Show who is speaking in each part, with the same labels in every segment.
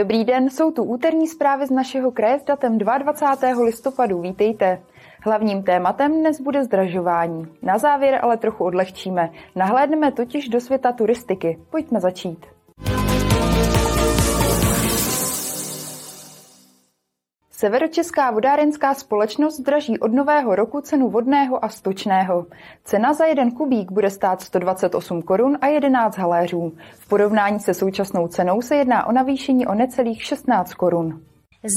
Speaker 1: Dobrý den, jsou tu úterní zprávy z našeho kraje s datem 22. listopadu. Vítejte. Hlavním tématem dnes bude zdražování. Na závěr ale trochu odlehčíme. Nahlédneme totiž do světa turistiky. Pojďme začít. Severočeská vodárenská společnost draží od nového roku cenu vodného a stočného. Cena za jeden kubík bude stát 128 korun a 11 haléřů. V porovnání se současnou cenou se jedná o navýšení o necelých 16 korun.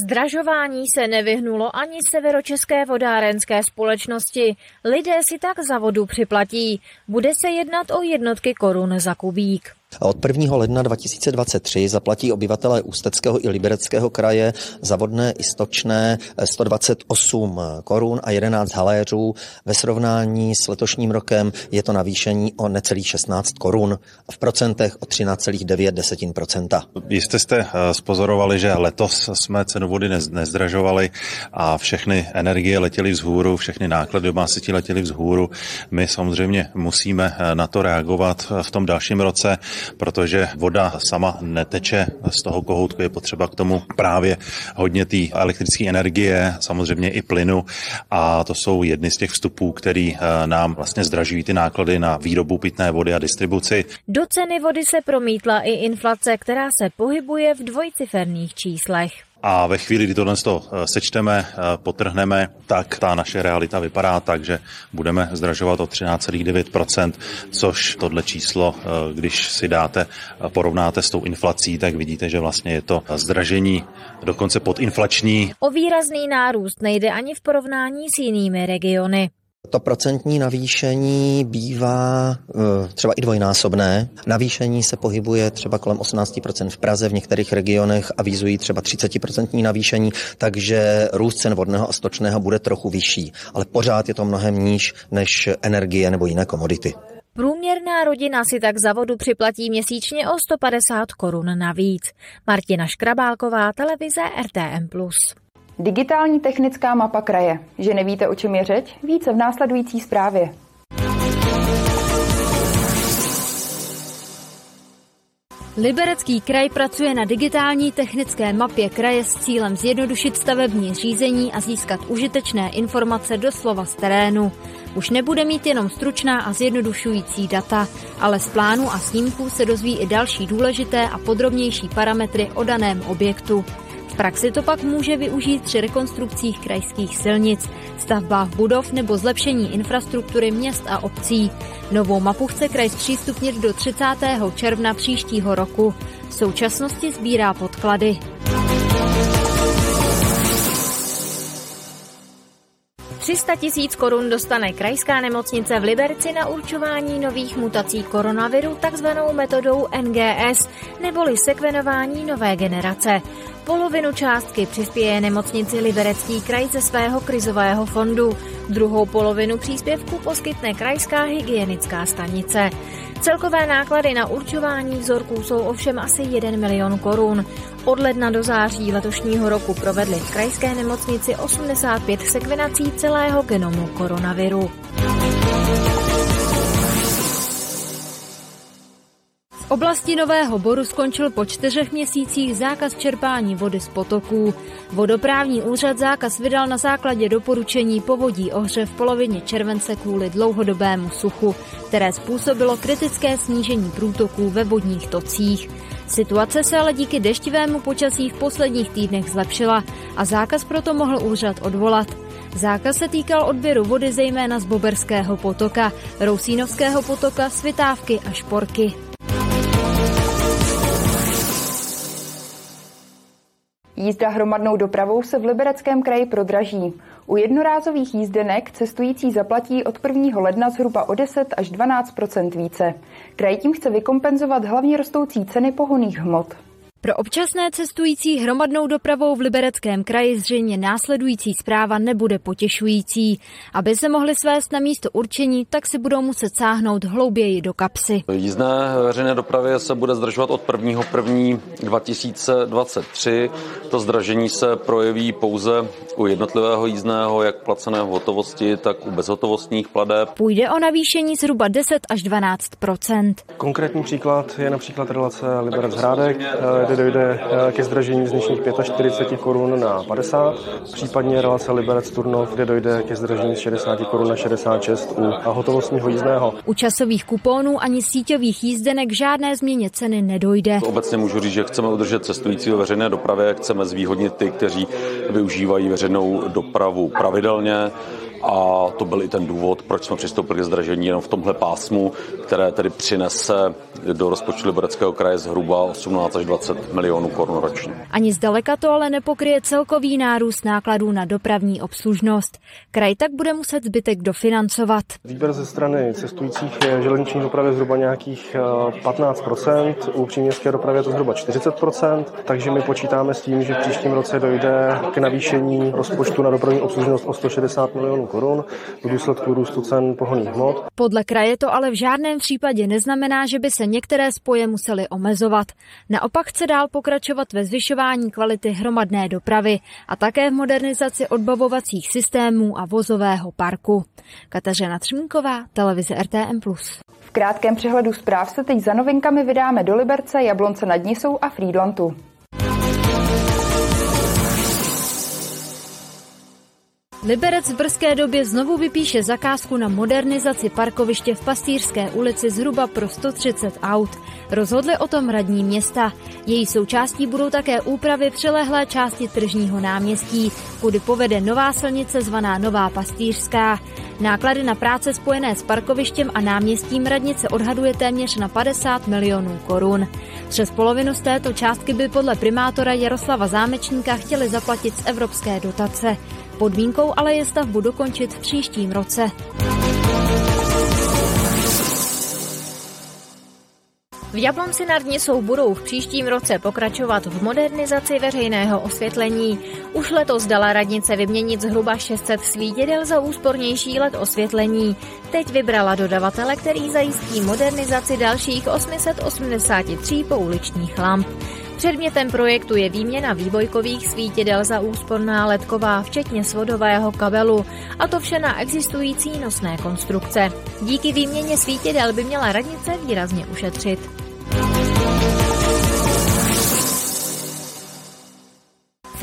Speaker 2: Zdražování se nevyhnulo ani severočeské vodárenské společnosti. Lidé si tak za vodu připlatí. Bude se jednat o jednotky korun za kubík.
Speaker 3: Od 1. ledna 2023 zaplatí obyvatelé Ústeckého i Libereckého kraje za vodné i stočné 128 korun a 11 haléřů. Ve srovnání s letošním rokem je to navýšení o necelých 16 korun, v procentech o 13,9
Speaker 4: Jistě jste eh, spozorovali, že letos jsme cenu vody nezdražovali a všechny energie letěly vzhůru, všechny náklady domácností letěly vzhůru. My samozřejmě musíme eh, na to reagovat v tom dalším roce protože voda sama neteče z toho kohoutku, je potřeba k tomu právě hodně té elektrické energie, samozřejmě i plynu a to jsou jedny z těch vstupů, který eh, nám vlastně zdražují ty náklady na výrobu pitné vody a distribuci.
Speaker 2: Do ceny vody se promítla i inflace, která se pohybuje v dvojciferných číslech.
Speaker 4: A ve chvíli, kdy tohle to eh, sečteme, eh, potrhneme, tak ta naše realita vypadá tak, že budeme zdražovat o 13,9%, což tohle číslo, eh, když si dáte, porovnáte s tou inflací, tak vidíte, že vlastně je to zdražení dokonce podinflační.
Speaker 2: O výrazný nárůst nejde ani v porovnání s jinými regiony.
Speaker 3: To procentní navýšení bývá eh, třeba i dvojnásobné. Navýšení se pohybuje třeba kolem 18% v Praze, v některých regionech avizují třeba 30% navýšení, takže růst cen vodného a stočného bude trochu vyšší, ale pořád je to mnohem níž než energie nebo jiné komodity.
Speaker 2: Průměrná rodina si tak za vodu připlatí měsíčně o 150 korun navíc. Martina Škrabálková, televize RTM+.
Speaker 1: Digitální technická mapa kraje. Že nevíte, o čem je řeč? Více v následující zprávě.
Speaker 2: Liberecký kraj pracuje na digitální technické mapě kraje s cílem zjednodušit stavební řízení a získat užitečné informace doslova z terénu. Už nebude mít jenom stručná a zjednodušující data, ale z plánu a snímků se dozví i další důležité a podrobnější parametry o daném objektu. Praxi to pak může využít při rekonstrukcích krajských silnic, stavbách budov nebo zlepšení infrastruktury měst a obcí. Novou mapu chce kraj zpřístupnit do 30. června příštího roku. V současnosti sbírá podklady. 300 tisíc korun dostane krajská nemocnice v Liberci na určování nových mutací koronaviru takzvanou metodou NGS, neboli sekvenování nové generace. Polovinu částky přispěje nemocnici Liberecký kraj ze svého krizového fondu. Druhou polovinu příspěvku poskytne krajská hygienická stanice. Celkové náklady na určování vzorků jsou ovšem asi 1 milion korun. Od ledna do září letošního roku provedli v krajské nemocnici 85 sekvenací celého genomu koronaviru. Oblasti Nového Boru skončil po čtyřech měsících zákaz čerpání vody z potoků. Vodoprávní úřad zákaz vydal na základě doporučení povodí ohře v polovině července kvůli dlouhodobému suchu, které způsobilo kritické snížení průtoků ve vodních tocích. Situace se ale díky deštivému počasí v posledních týdnech zlepšila a zákaz proto mohl úřad odvolat. Zákaz se týkal odběru vody zejména z Boberského potoka, Rousínovského potoka, Svitávky a Šporky.
Speaker 1: Jízda hromadnou dopravou se v Libereckém kraji prodraží. U jednorázových jízdenek cestující zaplatí od 1. ledna zhruba o 10 až 12% více. Kraj tím chce vykompenzovat hlavně rostoucí ceny pohoných hmot.
Speaker 2: Pro občasné cestující hromadnou dopravou v Libereckém kraji zřejmě následující zpráva nebude potěšující. Aby se mohli svést na místo určení, tak si budou muset sáhnout hlouběji do kapsy.
Speaker 5: Jízdné veřejné dopravě se bude zdražovat od 1.1.2023. To zdražení se projeví pouze u jednotlivého jízdného, jak placeného v hotovosti, tak u bezhotovostních pladeb.
Speaker 2: Půjde o navýšení zhruba 10 až 12%
Speaker 6: Konkrétní příklad je například relace Liberec Hrádek, kde dojde eh, ke zdražení z dnešních 45 korun na 50, případně relace Liberec Turnov, kde dojde ke zdražení z 60 korun na 66 u hotovostního jízdného.
Speaker 2: U časových kuponů ani síťových jízdenek žádné změně ceny nedojde.
Speaker 5: Obecně můžu říct, že chceme udržet cestující ve veřejné dopravě, chceme zvýhodnit ty, kteří využívají veřejnou dopravu pravidelně a to byl i ten důvod, proč jsme přistoupili k zdražení jenom v tomhle pásmu, které tedy přinese do rozpočtu Libereckého kraje zhruba 18 až 20 milionů korun ročně.
Speaker 2: Ani zdaleka to ale nepokryje celkový nárůst nákladů na dopravní obslužnost. Kraj tak bude muset zbytek dofinancovat.
Speaker 6: Výběr ze strany cestujících je železniční dopravě zhruba nějakých 15%, eh, u příměstské dopravy je to zhruba 40%, takže my počítáme s tím, že v příštím roce dojde k navýšení rozpočtu na dopravní obslužnost o 160 milionů korun v důsledku růstu cen pohonných hmot.
Speaker 2: Podle kraje to ale v žádném případě neznamená, že by se některé spoje musely omezovat. Naopak chce dál pokračovat ve zvyšování kvality hromadné dopravy a také v modernizaci odbavovacích systémů a vozového parku. Kateřina Třmínková, televize RTM+.
Speaker 1: V krátkém přehledu zpráv se teď za novinkami vydáme do Liberce, Jablonce nad Nisou a Friedlandu.
Speaker 2: Liberec v brzké době znovu vypíše zakázku na modernizaci parkoviště v Pastýřské ulici zhruba pro 130 aut. Rozhodli o tom radní města. Její součástí budou také úpravy přilehlé části tržního náměstí, kudy povede nová silnice zvaná Nová Pastýřská. Náklady na práce spojené s parkovištěm a náměstím radnice odhaduje téměř na 50 milionů korun. Přes polovinu z této částky by podle primátora Jaroslava Zámečníka chtěli zaplatit z evropské dotace. Podmínkou ale je stavbu dokončit v příštím roce. V Jablonci nad Nisou budou v příštím roce pokračovat v modernizaci veřejného osvětlení. Už letos dala radnice vyměnit zhruba 600 svítědel za úspornější let osvětlení. Teď vybrala dodavatele, který zajistí modernizaci dalších 883 pouličních lamp. Předmětem projektu je výměna vývojkových svítidel za úsporná ledková, včetně svodového kabelu, a to vše na existující nosné konstrukce. Díky výměně svítidel by měla radnice výrazně ušetřit.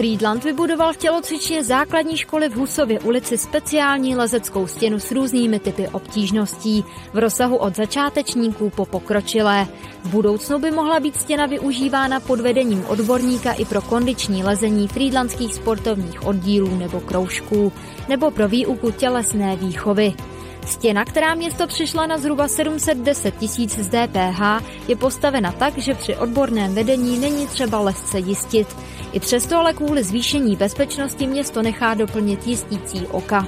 Speaker 2: Friedland vybudoval v tělocvičně základní školy v Husově ulici speciální lezeckou stěnu s různými typy obtížností v rozsahu od začátečníků po pokročilé. V budoucnu by mohla být stěna využívána pod vedením odborníka i pro kondiční lezení friedlandských sportovních oddílů nebo kroužků, nebo pro výuku tělesné výchovy. Stěna, která město přišla na zhruba 710 tisíc z DPH, je postavena tak, že při odborném vedení není třeba lehce jistit. I přesto ale kvůli zvýšení bezpečnosti město nechá doplnit jistící oka.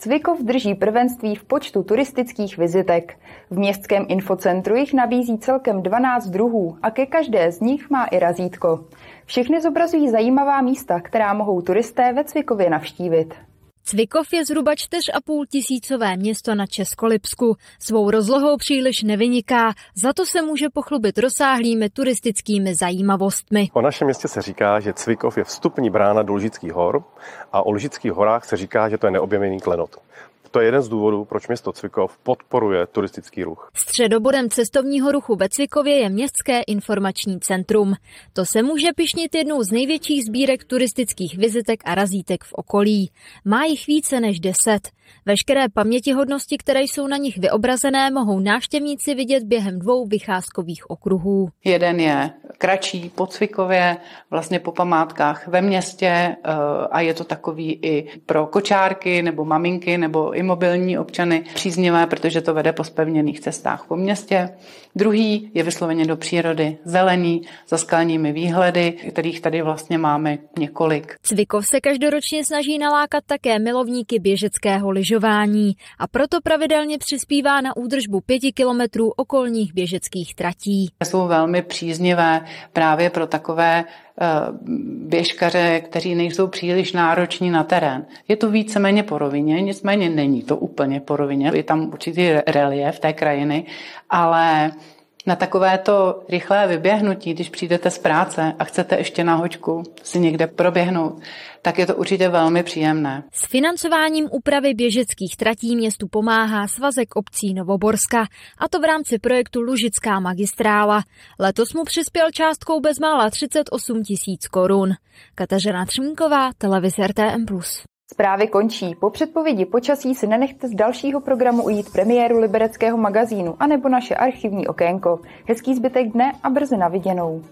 Speaker 1: Cvikov drží prvenství v počtu turistických vizitek. V městském infocentru jich nabízí celkem 12 druhů a ke každé z nich má i razítko. Všechny zobrazují zajímavá místa, která mohou turisté ve Cvikově navštívit.
Speaker 2: Cvikov je zhruba 4,5 tisícové město na Českolipsku. Svou rozlohou příliš nevyniká, za to se může pochlubit rozsáhlými turistickými zajímavostmi.
Speaker 6: O našem městě se říká, že Cvikov je vstupní brána do Lžických hor a o Lžických horách se říká, že to je neobjevený klenot. To je jeden z důvodů, proč město Cvikov podporuje turistický ruch.
Speaker 2: Středobodem cestovního ruchu ve Cvikově je Městské informační centrum. To se může pišnit jednou z největších sbírek turistických vizitek a razítek v okolí. Má jich více než deset. Veškeré pamětihodnosti, které jsou na nich vyobrazené, mohou návštěvníci vidět během dvou vycházkových okruhů.
Speaker 7: Jeden je kratší po Cvikově, vlastně po památkách ve městě eh, a je to takový i pro kočárky nebo maminky nebo i mobilní občany příznivé, protože to vede po spevněných cestách po městě. Druhý je vysloveně do přírody, zelený, za skalními výhledy, kterých tady vlastně máme několik.
Speaker 2: Cvikov se každoročně snaží nalákat také milovníky běžeckého lyžování a proto pravidelně přispívá na údržbu pěti kilometrů okolních běžeckých tratí.
Speaker 7: Jsou velmi příznivé právě pro takové eh, běžkaře, kteří nejsou příliš nároční na terén. Je to víceméně po rovině, nicméně není to úplně po rovině. Je tam určitý relief té krajiny, ale na takovéto rychlé vyběhnutí, když přijdete z práce a chcete ještě na hoďku si někde proběhnout, tak je to určitě velmi příjemné.
Speaker 2: S financováním úpravy běžeckých tratí městu pomáhá Svazek obcí Novoborska, a to v rámci projektu Lužická magistrála. Letos mu přispěl částkou bezmála 38 tisíc korun. Kateřina Třmínková, televize RTM+.
Speaker 1: Zprávy končí. Po předpovědi počasí si nenechte z dalšího programu ujít premiéru libereckého magazínu anebo naše archivní okénko. Hezký zbytek dne a brzy na viděnou.